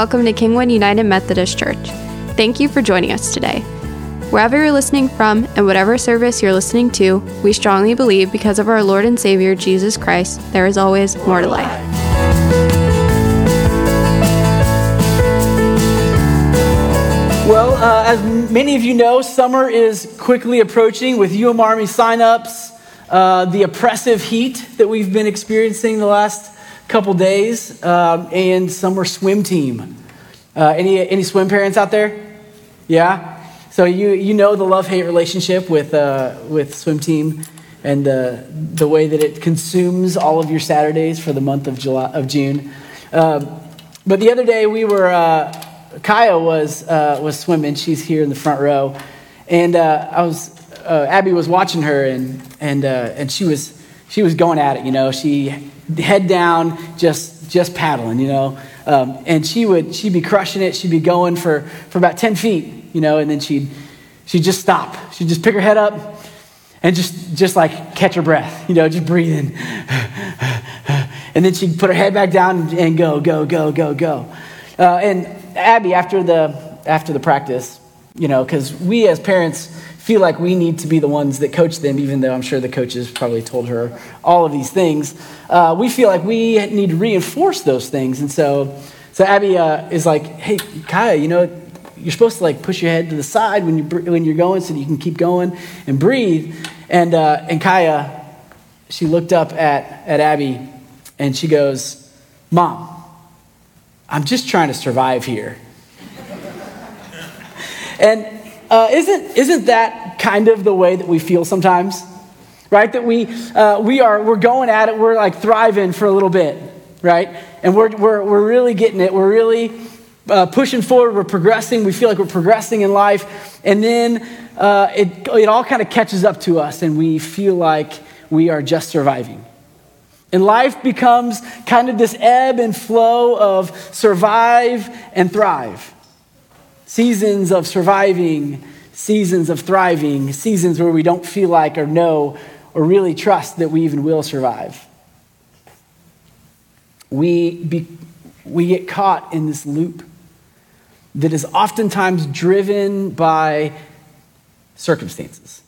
welcome to Kingwood United Methodist Church. Thank you for joining us today. Wherever you're listening from and whatever service you're listening to, we strongly believe because of our Lord and Savior Jesus Christ, there is always more to life. Well, uh, as many of you know, summer is quickly approaching with UM Army signups, uh, the oppressive heat that we've been experiencing the last couple days, um, and summer swim team. Uh, any, any swim parents out there? Yeah? So you, you know the love-hate relationship with, uh, with swim team and uh, the way that it consumes all of your Saturdays for the month of, July, of June. Um, but the other day we were uh, Kaya was, uh, was swimming. She's here in the front row. And uh, I was, uh, Abby was watching her, and, and, uh, and she, was, she was going at it, you know. She head down, just, just paddling, you know. Um, and she would, she'd be crushing it. She'd be going for, for about 10 feet, you know, and then she'd, she'd just stop. She'd just pick her head up and just, just like catch her breath, you know, just breathing. and then she'd put her head back down and go, go, go, go, go. Uh, and Abby, after the, after the practice, you know, because we as parents feel like we need to be the ones that coach them, even though I'm sure the coaches probably told her all of these things. Uh, we feel like we need to reinforce those things. And so, so Abby uh, is like, hey, Kaya, you know, you're supposed to like push your head to the side when, you, when you're going so you can keep going and breathe. And, uh, and Kaya, she looked up at, at Abby and she goes, Mom, I'm just trying to survive here. and uh, isn't, isn't that kind of the way that we feel sometimes? Right? That we, uh, we are, we're going at it, we're like thriving for a little bit, right? And we're, we're, we're really getting it, we're really uh, pushing forward, we're progressing, we feel like we're progressing in life, and then uh, it, it all kind of catches up to us, and we feel like we are just surviving. And life becomes kind of this ebb and flow of survive and thrive. Seasons of surviving, seasons of thriving, seasons where we don't feel like or know or really trust that we even will survive. We, be, we get caught in this loop that is oftentimes driven by circumstances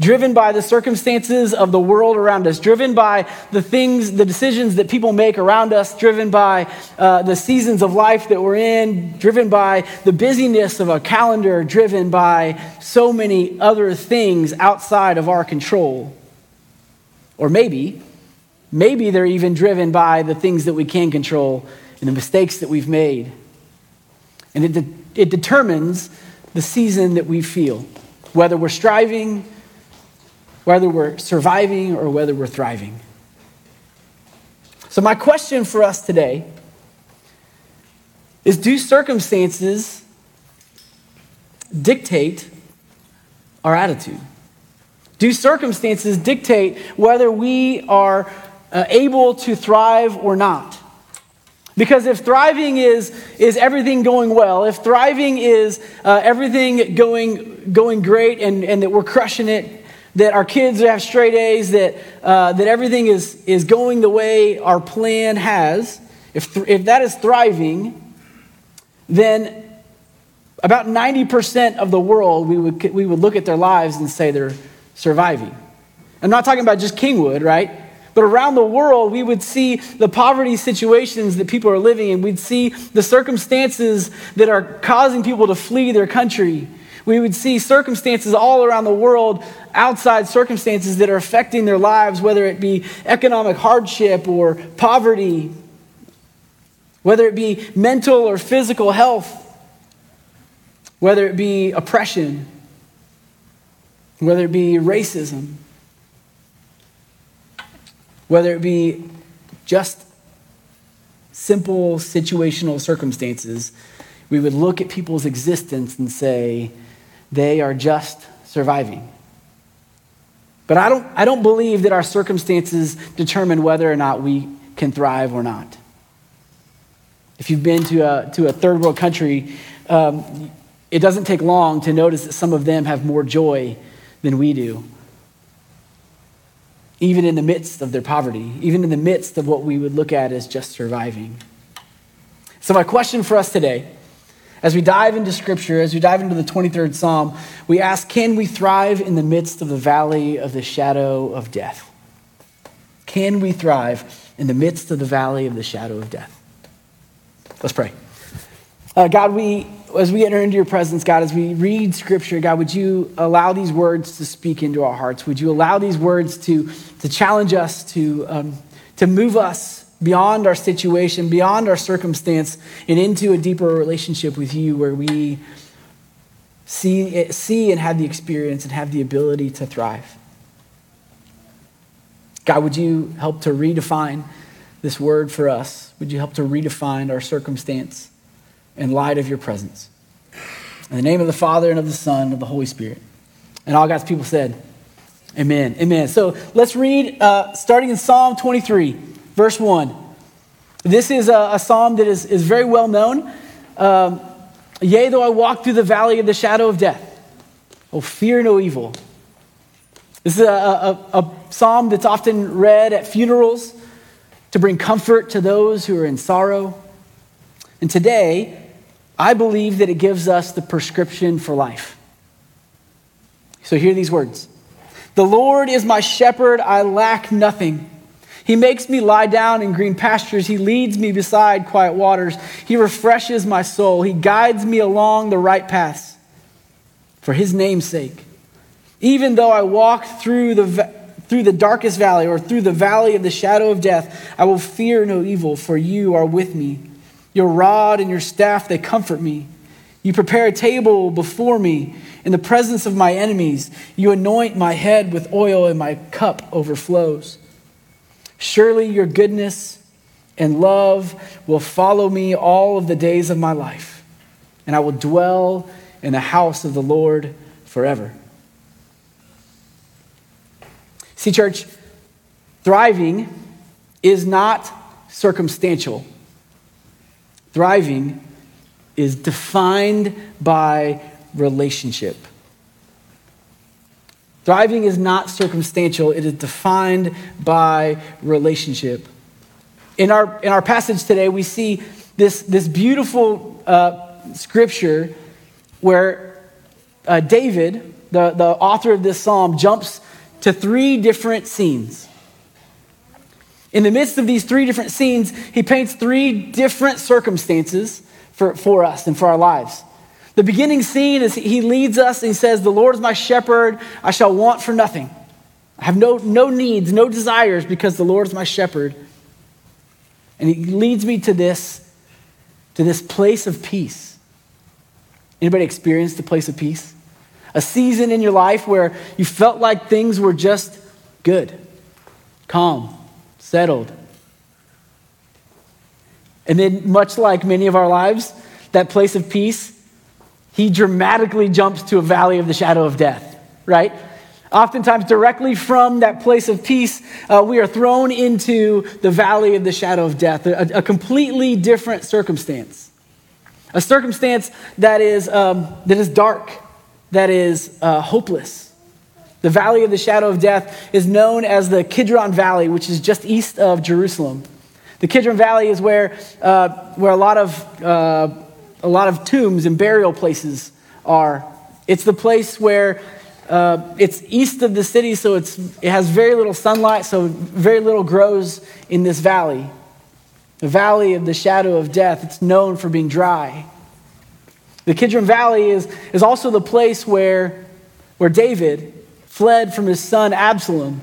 driven by the circumstances of the world around us, driven by the things, the decisions that people make around us, driven by uh, the seasons of life that we're in, driven by the busyness of a calendar, driven by so many other things outside of our control. Or maybe, maybe they're even driven by the things that we can control and the mistakes that we've made. And it, de- it determines the season that we feel, whether we're striving whether we're surviving or whether we're thriving. So, my question for us today is Do circumstances dictate our attitude? Do circumstances dictate whether we are uh, able to thrive or not? Because if thriving is, is everything going well, if thriving is uh, everything going, going great and, and that we're crushing it, that our kids have straight A's, that, uh, that everything is, is going the way our plan has, if, th- if that is thriving, then about 90% of the world, we would, we would look at their lives and say they're surviving. I'm not talking about just Kingwood, right? But around the world, we would see the poverty situations that people are living in. We'd see the circumstances that are causing people to flee their country. We would see circumstances all around the world, outside circumstances that are affecting their lives, whether it be economic hardship or poverty, whether it be mental or physical health, whether it be oppression, whether it be racism, whether it be just simple situational circumstances, we would look at people's existence and say, they are just surviving. But I don't, I don't believe that our circumstances determine whether or not we can thrive or not. If you've been to a, to a third world country, um, it doesn't take long to notice that some of them have more joy than we do. Even in the midst of their poverty, even in the midst of what we would look at as just surviving. So, my question for us today, as we dive into Scripture, as we dive into the 23rd Psalm, we ask can we thrive in the midst of the valley of the shadow of death? Can we thrive in the midst of the valley of the shadow of death? Let's pray. Uh, God, we, as we enter into your presence, God, as we read Scripture, God, would you allow these words to speak into our hearts? Would you allow these words to, to challenge us, to, um, to move us beyond our situation, beyond our circumstance, and into a deeper relationship with you where we see, see and have the experience and have the ability to thrive? God, would you help to redefine this word for us? Would you help to redefine our circumstance? in light of your presence. In the name of the Father and of the Son and of the Holy Spirit. And all God's people said, Amen. Amen. So let's read uh, starting in Psalm 23, verse 1. This is a, a psalm that is, is very well known. Um, Yea, though I walk through the valley of the shadow of death, oh, fear no evil. This is a, a, a psalm that's often read at funerals to bring comfort to those who are in sorrow. And today, I believe that it gives us the prescription for life. So hear these words The Lord is my shepherd, I lack nothing. He makes me lie down in green pastures. He leads me beside quiet waters. He refreshes my soul. He guides me along the right paths for his name's sake. Even though I walk through the, through the darkest valley or through the valley of the shadow of death, I will fear no evil, for you are with me. Your rod and your staff, they comfort me. You prepare a table before me in the presence of my enemies. You anoint my head with oil, and my cup overflows. Surely your goodness and love will follow me all of the days of my life, and I will dwell in the house of the Lord forever. See, church, thriving is not circumstantial. Thriving is defined by relationship. Thriving is not circumstantial, it is defined by relationship. In our, in our passage today, we see this, this beautiful uh, scripture where uh, David, the, the author of this psalm, jumps to three different scenes. In the midst of these three different scenes, he paints three different circumstances for, for us and for our lives. The beginning scene is he leads us and he says, The Lord is my shepherd, I shall want for nothing. I have no, no needs, no desires because the Lord is my shepherd. And he leads me to this, to this place of peace. Anybody experienced the place of peace? A season in your life where you felt like things were just good, calm, settled. And then, much like many of our lives, that place of peace, he dramatically jumps to a valley of the shadow of death, right? Oftentimes, directly from that place of peace, uh, we are thrown into the valley of the shadow of death, a, a completely different circumstance. A circumstance that is, um, that is dark, that is uh, hopeless, the valley of the shadow of death is known as the Kidron Valley, which is just east of Jerusalem. The Kidron Valley is where, uh, where a, lot of, uh, a lot of tombs and burial places are. It's the place where uh, it's east of the city, so it's, it has very little sunlight, so very little grows in this valley. The valley of the shadow of death, it's known for being dry. The Kidron Valley is, is also the place where, where David, fled from his son Absalom,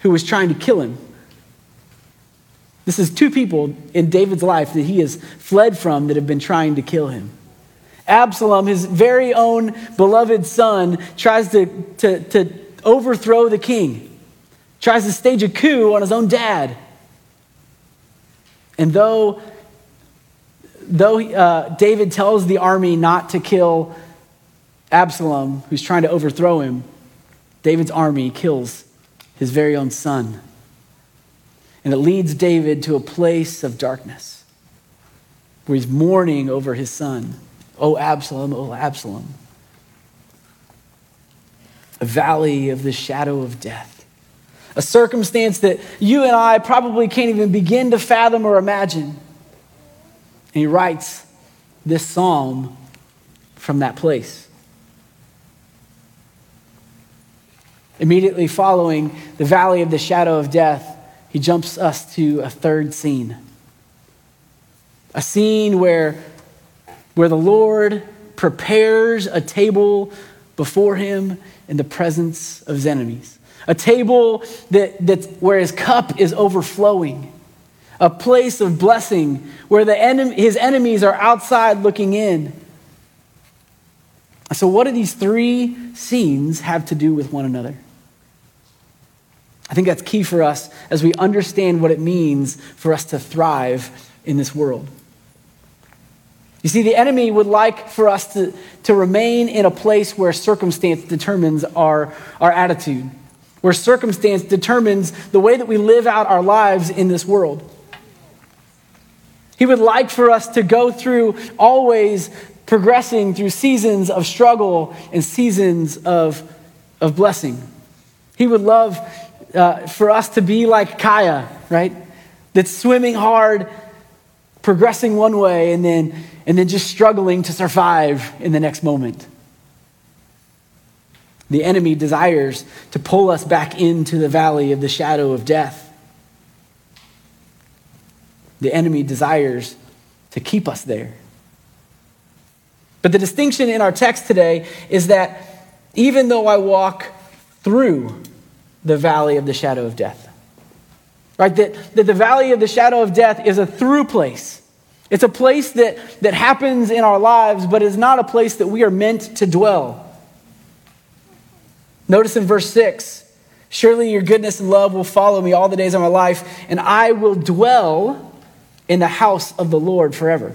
who was trying to kill him. This is two people in David's life that he has fled from that have been trying to kill him. Absalom, his very own beloved son, tries to, to, to overthrow the king, tries to stage a coup on his own dad. And though, though uh, David tells the army not to kill Absalom, who's trying to overthrow him, David's army kills his very own son. And it leads David to a place of darkness where he's mourning over his son. Oh, Absalom, oh, Absalom. A valley of the shadow of death. A circumstance that you and I probably can't even begin to fathom or imagine. And he writes this psalm from that place. Immediately following the valley of the shadow of death, he jumps us to a third scene. A scene where, where the Lord prepares a table before him in the presence of his enemies. A table that, that, where his cup is overflowing. A place of blessing where the enemy, his enemies are outside looking in. So, what do these three scenes have to do with one another? I think that's key for us as we understand what it means for us to thrive in this world. You see, the enemy would like for us to, to remain in a place where circumstance determines our, our attitude, where circumstance determines the way that we live out our lives in this world. He would like for us to go through always progressing through seasons of struggle and seasons of, of blessing. He would love uh, for us to be like Kaya, right? That's swimming hard, progressing one way, and then and then just struggling to survive in the next moment. The enemy desires to pull us back into the valley of the shadow of death. The enemy desires to keep us there. But the distinction in our text today is that even though I walk through the valley of the shadow of death, right, that, that the valley of the shadow of death is a through place. It's a place that, that happens in our lives, but is not a place that we are meant to dwell. Notice in verse 6 Surely your goodness and love will follow me all the days of my life, and I will dwell in the house of the Lord forever.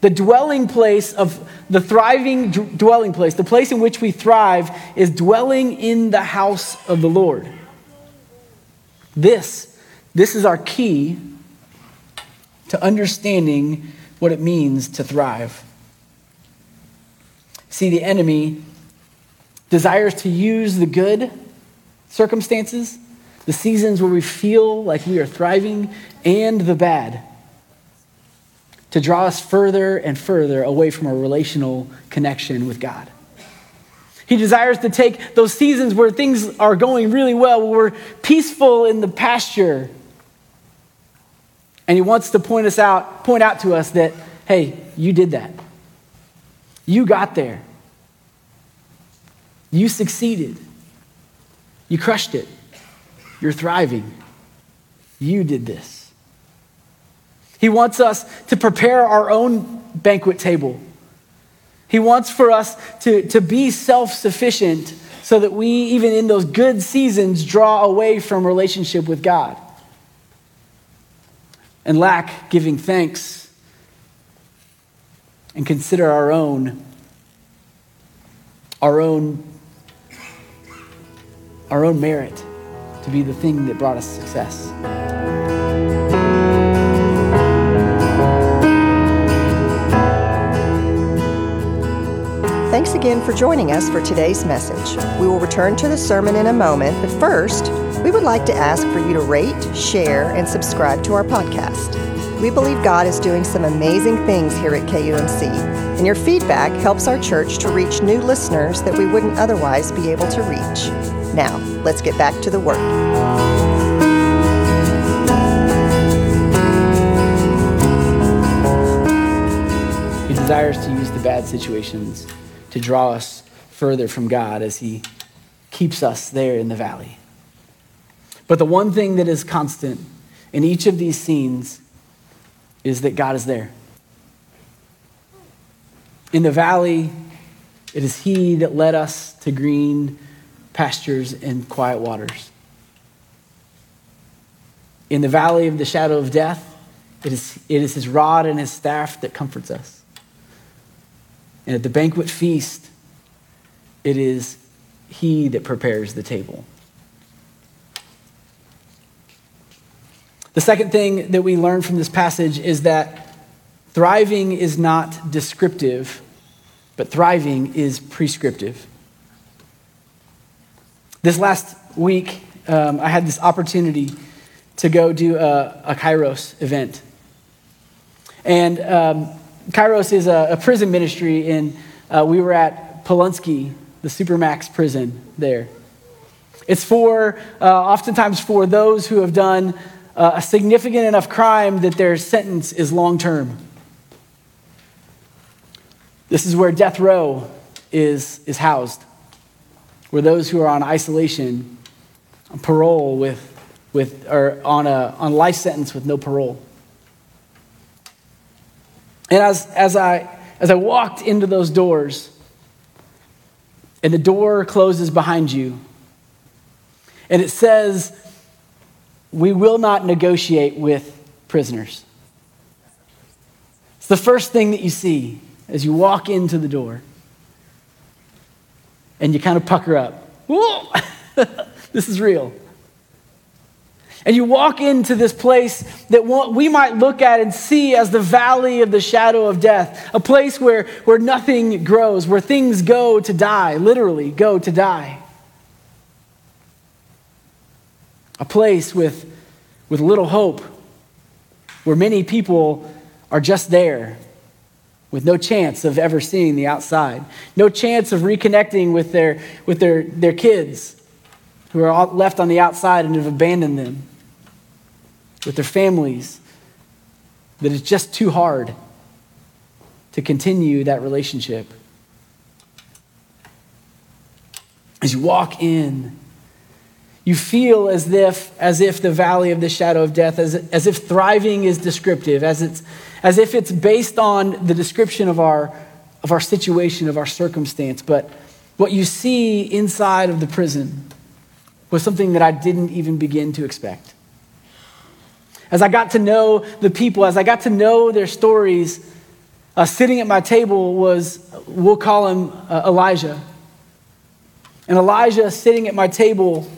The dwelling place of the thriving dwelling place, the place in which we thrive, is dwelling in the house of the Lord. This, this is our key to understanding what it means to thrive. See, the enemy desires to use the good circumstances, the seasons where we feel like we are thriving, and the bad to draw us further and further away from a relational connection with God. He desires to take those seasons where things are going really well, where we're peaceful in the pasture, and he wants to point us out, point out to us that, hey, you did that. You got there. You succeeded. You crushed it. You're thriving. You did this. He wants us to prepare our own banquet table. He wants for us to, to be self sufficient so that we, even in those good seasons, draw away from relationship with God and lack giving thanks and consider our own our own our own merit to be the thing that brought us success. Again for joining us for today's message. We will return to the sermon in a moment, but first, we would like to ask for you to rate, share, and subscribe to our podcast. We believe God is doing some amazing things here at KUMC, and your feedback helps our church to reach new listeners that we wouldn't otherwise be able to reach. Now, let's get back to the work. He desires to use the bad situations to draw us further from God as He keeps us there in the valley. But the one thing that is constant in each of these scenes is that God is there. In the valley, it is He that led us to green pastures and quiet waters. In the valley of the shadow of death, it is, it is His rod and His staff that comforts us. And at the banquet feast, it is He that prepares the table. The second thing that we learn from this passage is that thriving is not descriptive, but thriving is prescriptive. This last week, um, I had this opportunity to go do a, a Kairos event. And um, Kairos is a, a prison ministry, and uh, we were at Polunsky, the Supermax prison there. It's for, uh, oftentimes, for those who have done uh, a significant enough crime that their sentence is long term. This is where death row is, is housed, where those who are on isolation, on parole with, with, or on a on life sentence with no parole. And as, as, I, as I walked into those doors, and the door closes behind you, and it says, We will not negotiate with prisoners. It's the first thing that you see as you walk into the door. And you kind of pucker up. this is real. And you walk into this place that we might look at and see as the valley of the shadow of death, a place where, where nothing grows, where things go to die, literally go to die. A place with, with little hope, where many people are just there with no chance of ever seeing the outside, no chance of reconnecting with their, with their, their kids who are left on the outside and have abandoned them, with their families, that it's just too hard to continue that relationship. As you walk in, you feel as if, as if the valley of the shadow of death, as, as if thriving is descriptive, as, it's, as if it's based on the description of our, of our situation, of our circumstance. But what you see inside of the prison was something that I didn't even begin to expect. As I got to know the people, as I got to know their stories, uh, sitting at my table was, we'll call him uh, Elijah. And Elijah sitting at my table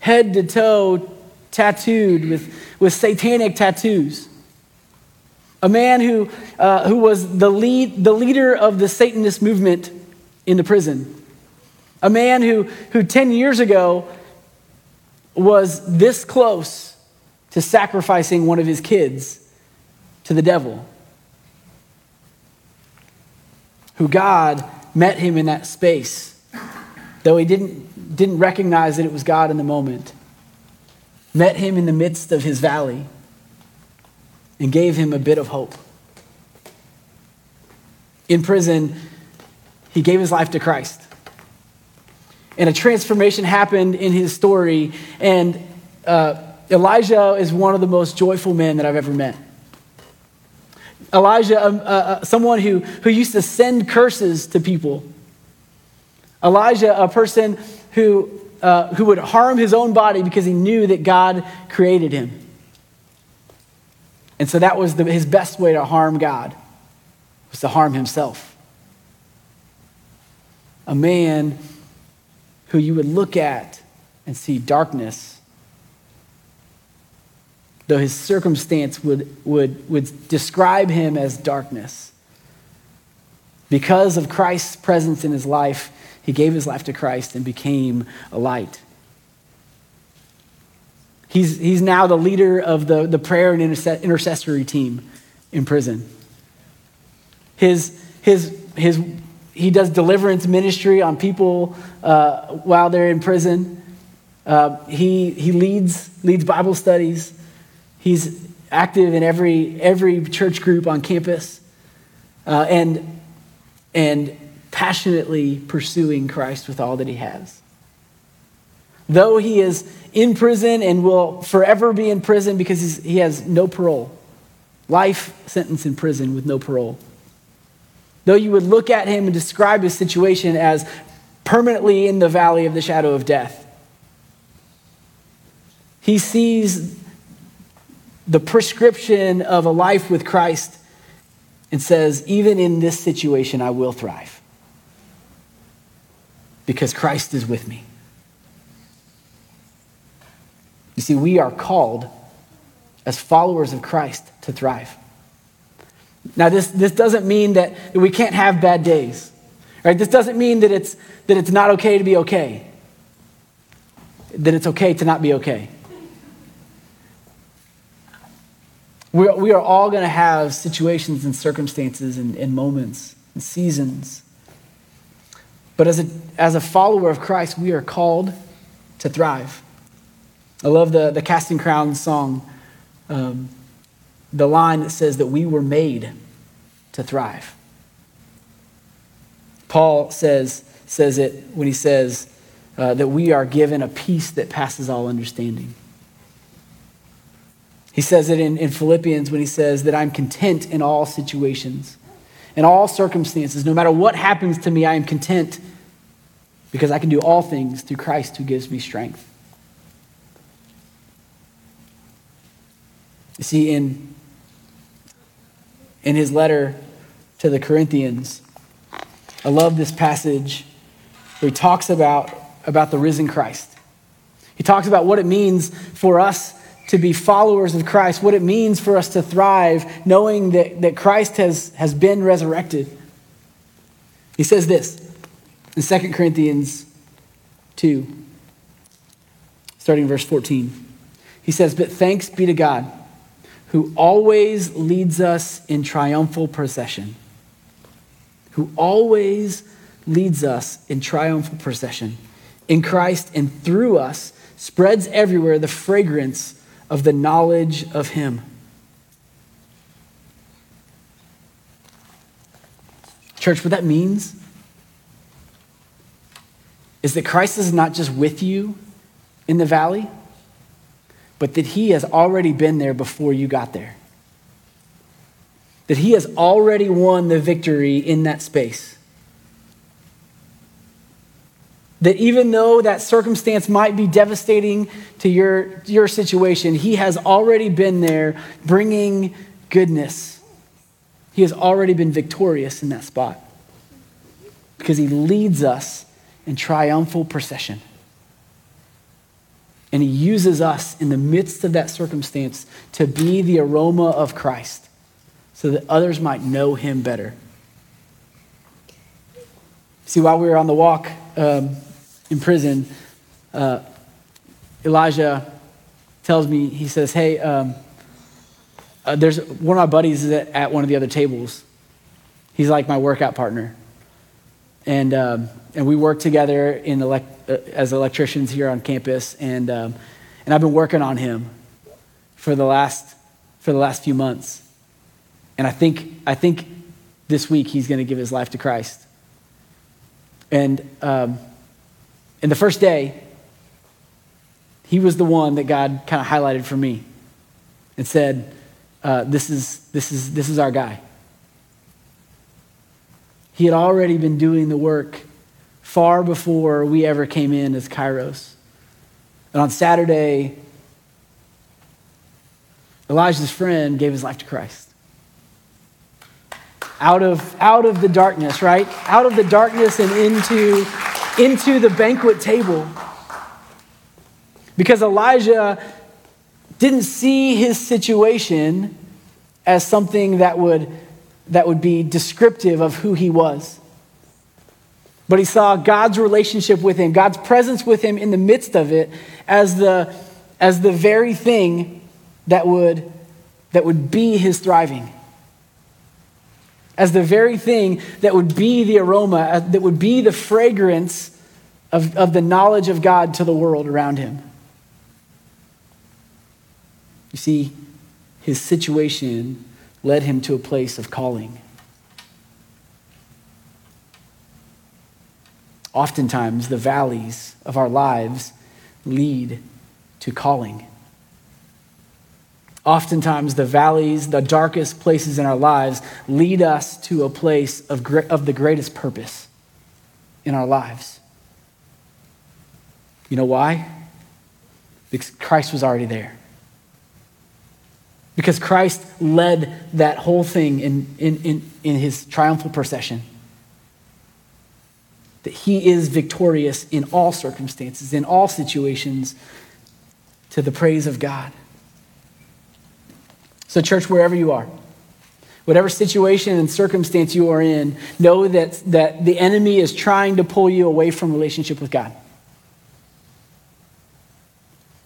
head to toe tattooed with, with satanic tattoos. A man who, uh, who was the, lead, the leader of the Satanist movement in the prison. A man who, who 10 years ago was this close to sacrificing one of his kids to the devil. Who God met him in that space, though he didn't didn't recognize that it was God in the moment, met him in the midst of his valley, and gave him a bit of hope. In prison, he gave his life to Christ. And a transformation happened in his story. And uh, Elijah is one of the most joyful men that I've ever met. Elijah, um, uh, uh, someone who, who used to send curses to people. Elijah, a person who, uh, who would harm his own body because he knew that God created him. And so that was the, his best way to harm God, was to harm himself. A man who you would look at and see darkness, though his circumstance would, would, would describe him as darkness. Because of Christ's presence in his life, he gave his life to Christ and became a light. He's, he's now the leader of the, the prayer and intercessory team in prison. His, his, his, he does deliverance ministry on people uh, while they're in prison. Uh, he, he leads, leads Bible studies. He's active in every, every church group on campus. Uh, and, and passionately pursuing Christ with all that he has. Though he is in prison and will forever be in prison because he has no parole, life sentence in prison with no parole. Though you would look at him and describe his situation as permanently in the valley of the shadow of death, he sees the prescription of a life with Christ and says, Even in this situation, I will thrive because Christ is with me. You see, we are called as followers of Christ to thrive. Now, this, this doesn't mean that, we can't have bad days. Right? This doesn't mean that it's, that it's not okay to be okay, that it's okay to not be okay. We are, we are all going to have situations and circumstances and, and moments and seasons. But as a, as a follower of Christ, we are called to thrive. I love the, the Casting Crowns song, um, the line that says that we were made to thrive. Paul says, says it when he says uh, that we are given a peace that passes all understanding. He says it in, in Philippians when he says that I'm content in all situations, in all circumstances. No matter what happens to me, I am content because I can do all things through Christ who gives me strength. You see, in, in his letter to the Corinthians, I love this passage where he talks about, about the risen Christ. He talks about what it means for us to be followers of Christ, what it means for us to thrive, knowing that, that Christ has, has been resurrected. He says this in 2 Corinthians 2, starting verse 14. He says, But thanks be to God, who always leads us in triumphal procession. Who always leads us in triumphal procession in Christ and through us spreads everywhere the fragrance of the knowledge of Him. Church, what that means is that Christ is not just with you in the valley, but that He has already been there before you got there. That He has already won the victory in that space. That even though that circumstance might be devastating to your, your situation, He has already been there bringing goodness. He has already been victorious in that spot because He leads us in triumphal procession. And He uses us in the midst of that circumstance to be the aroma of Christ so that others might know Him better. See, while we were on the walk, um, in prison, uh, Elijah tells me, he says, Hey, um, uh, there's one of my buddies is at, at, one of the other tables. He's like my workout partner. And, um, and we work together in elect, uh, as electricians here on campus. And, um, and I've been working on him for the last, for the last few months. And I think, I think this week he's going to give his life to Christ. And um, and the first day, he was the one that God kind of highlighted for me and said, uh, this, is, this, is, this is our guy. He had already been doing the work far before we ever came in as Kairos. And on Saturday, Elijah's friend gave his life to Christ. Out of, out of the darkness, right? Out of the darkness and into into the banquet table. Because Elijah didn't see his situation as something that would, that would be descriptive of who he was. But he saw God's relationship with him, God's presence with him in the midst of it, as the, as the very thing that would, that would be his thriving as the very thing that would be the aroma, uh, that would be the fragrance of, of the knowledge of God to the world around him. You see, his situation led him to a place of calling. Oftentimes, the valleys of our lives lead to calling. Oftentimes, the valleys, the darkest places in our lives, lead us to a place of, of the greatest purpose in our lives. You know why? Because Christ was already there. Because Christ led that whole thing in, in, in, in his triumphal procession. That he is victorious in all circumstances, in all situations, to the praise of God. So, church, wherever you are, whatever situation and circumstance you are in, know that, that the enemy is trying to pull you away from relationship with God.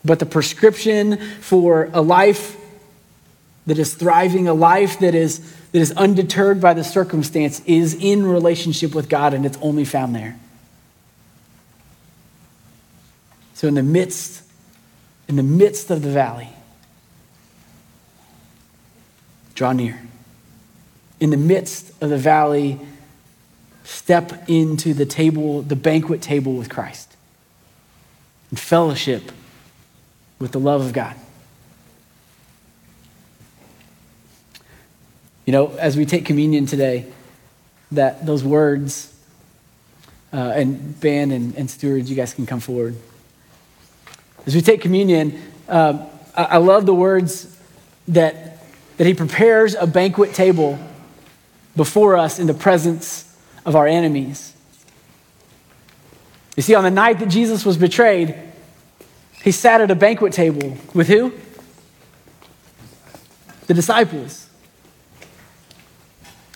But the prescription for a life that is thriving, a life that is, that is undeterred by the circumstance, is in relationship with God, and it's only found there. So, in the midst, in the midst of the valley, draw near. In the midst of the valley, step into the table, the banquet table with Christ, and fellowship with the love of God. You know, as we take communion today, that those words, uh, and Ben and, and stewards, you guys can come forward. As we take communion, um, I, I love the words that, that he prepares a banquet table before us in the presence of our enemies. You see, on the night that Jesus was betrayed, he sat at a banquet table with who? The disciples.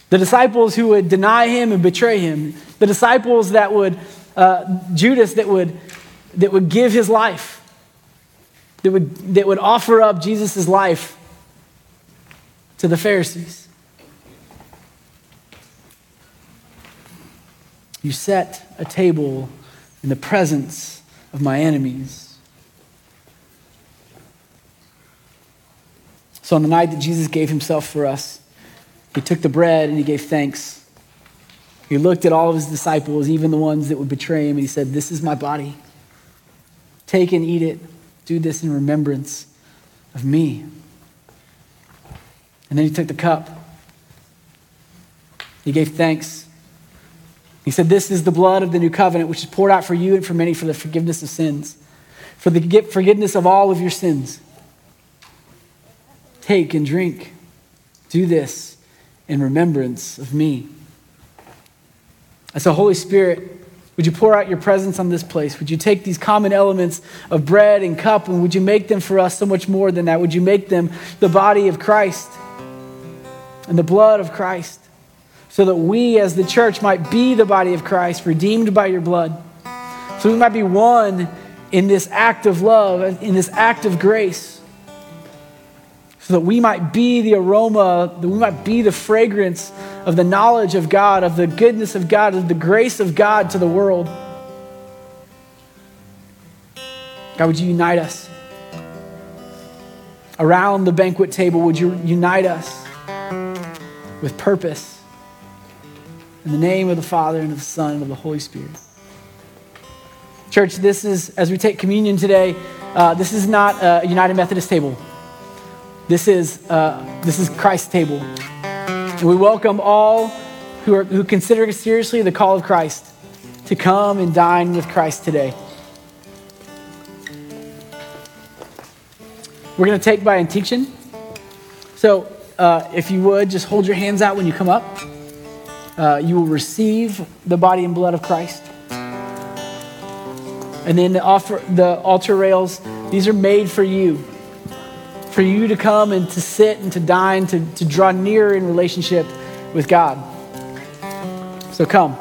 The disciples who would deny him and betray him. The disciples that would, uh, Judas that would, that would give his life, that would, that would offer up Jesus' life to the Pharisees. You set a table in the presence of my enemies. So, on the night that Jesus gave himself for us, he took the bread and he gave thanks. He looked at all of his disciples, even the ones that would betray him, and he said, This is my body. Take and eat it. Do this in remembrance of me. And then he took the cup. He gave thanks. He said, This is the blood of the new covenant, which is poured out for you and for many for the forgiveness of sins, for the forgiveness of all of your sins. Take and drink. Do this in remembrance of me. And so, Holy Spirit, would you pour out your presence on this place? Would you take these common elements of bread and cup and would you make them for us so much more than that? Would you make them the body of Christ and the blood of Christ so that we as the church might be the body of Christ, redeemed by your blood? So we might be one in this act of love, in this act of grace so that we might be the aroma, that we might be the fragrance of the knowledge of God, of the goodness of God, of the grace of God to the world. God, would you unite us? Around the banquet table, would you unite us with purpose? In the name of the Father, and of the Son, and of the Holy Spirit. Church, this is, as we take communion today, uh, this is not a United Methodist table. This is, uh, this is Christ's table. And we welcome all who, are, who consider seriously the call of Christ to come and dine with Christ today. We're going to take by intinction. So, uh, if you would, just hold your hands out when you come up. Uh, you will receive the body and blood of Christ. And then the, offer, the altar rails, these are made for you for you to come and to sit and to dine, to, to draw near in relationship with God. So come.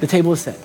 The table is set.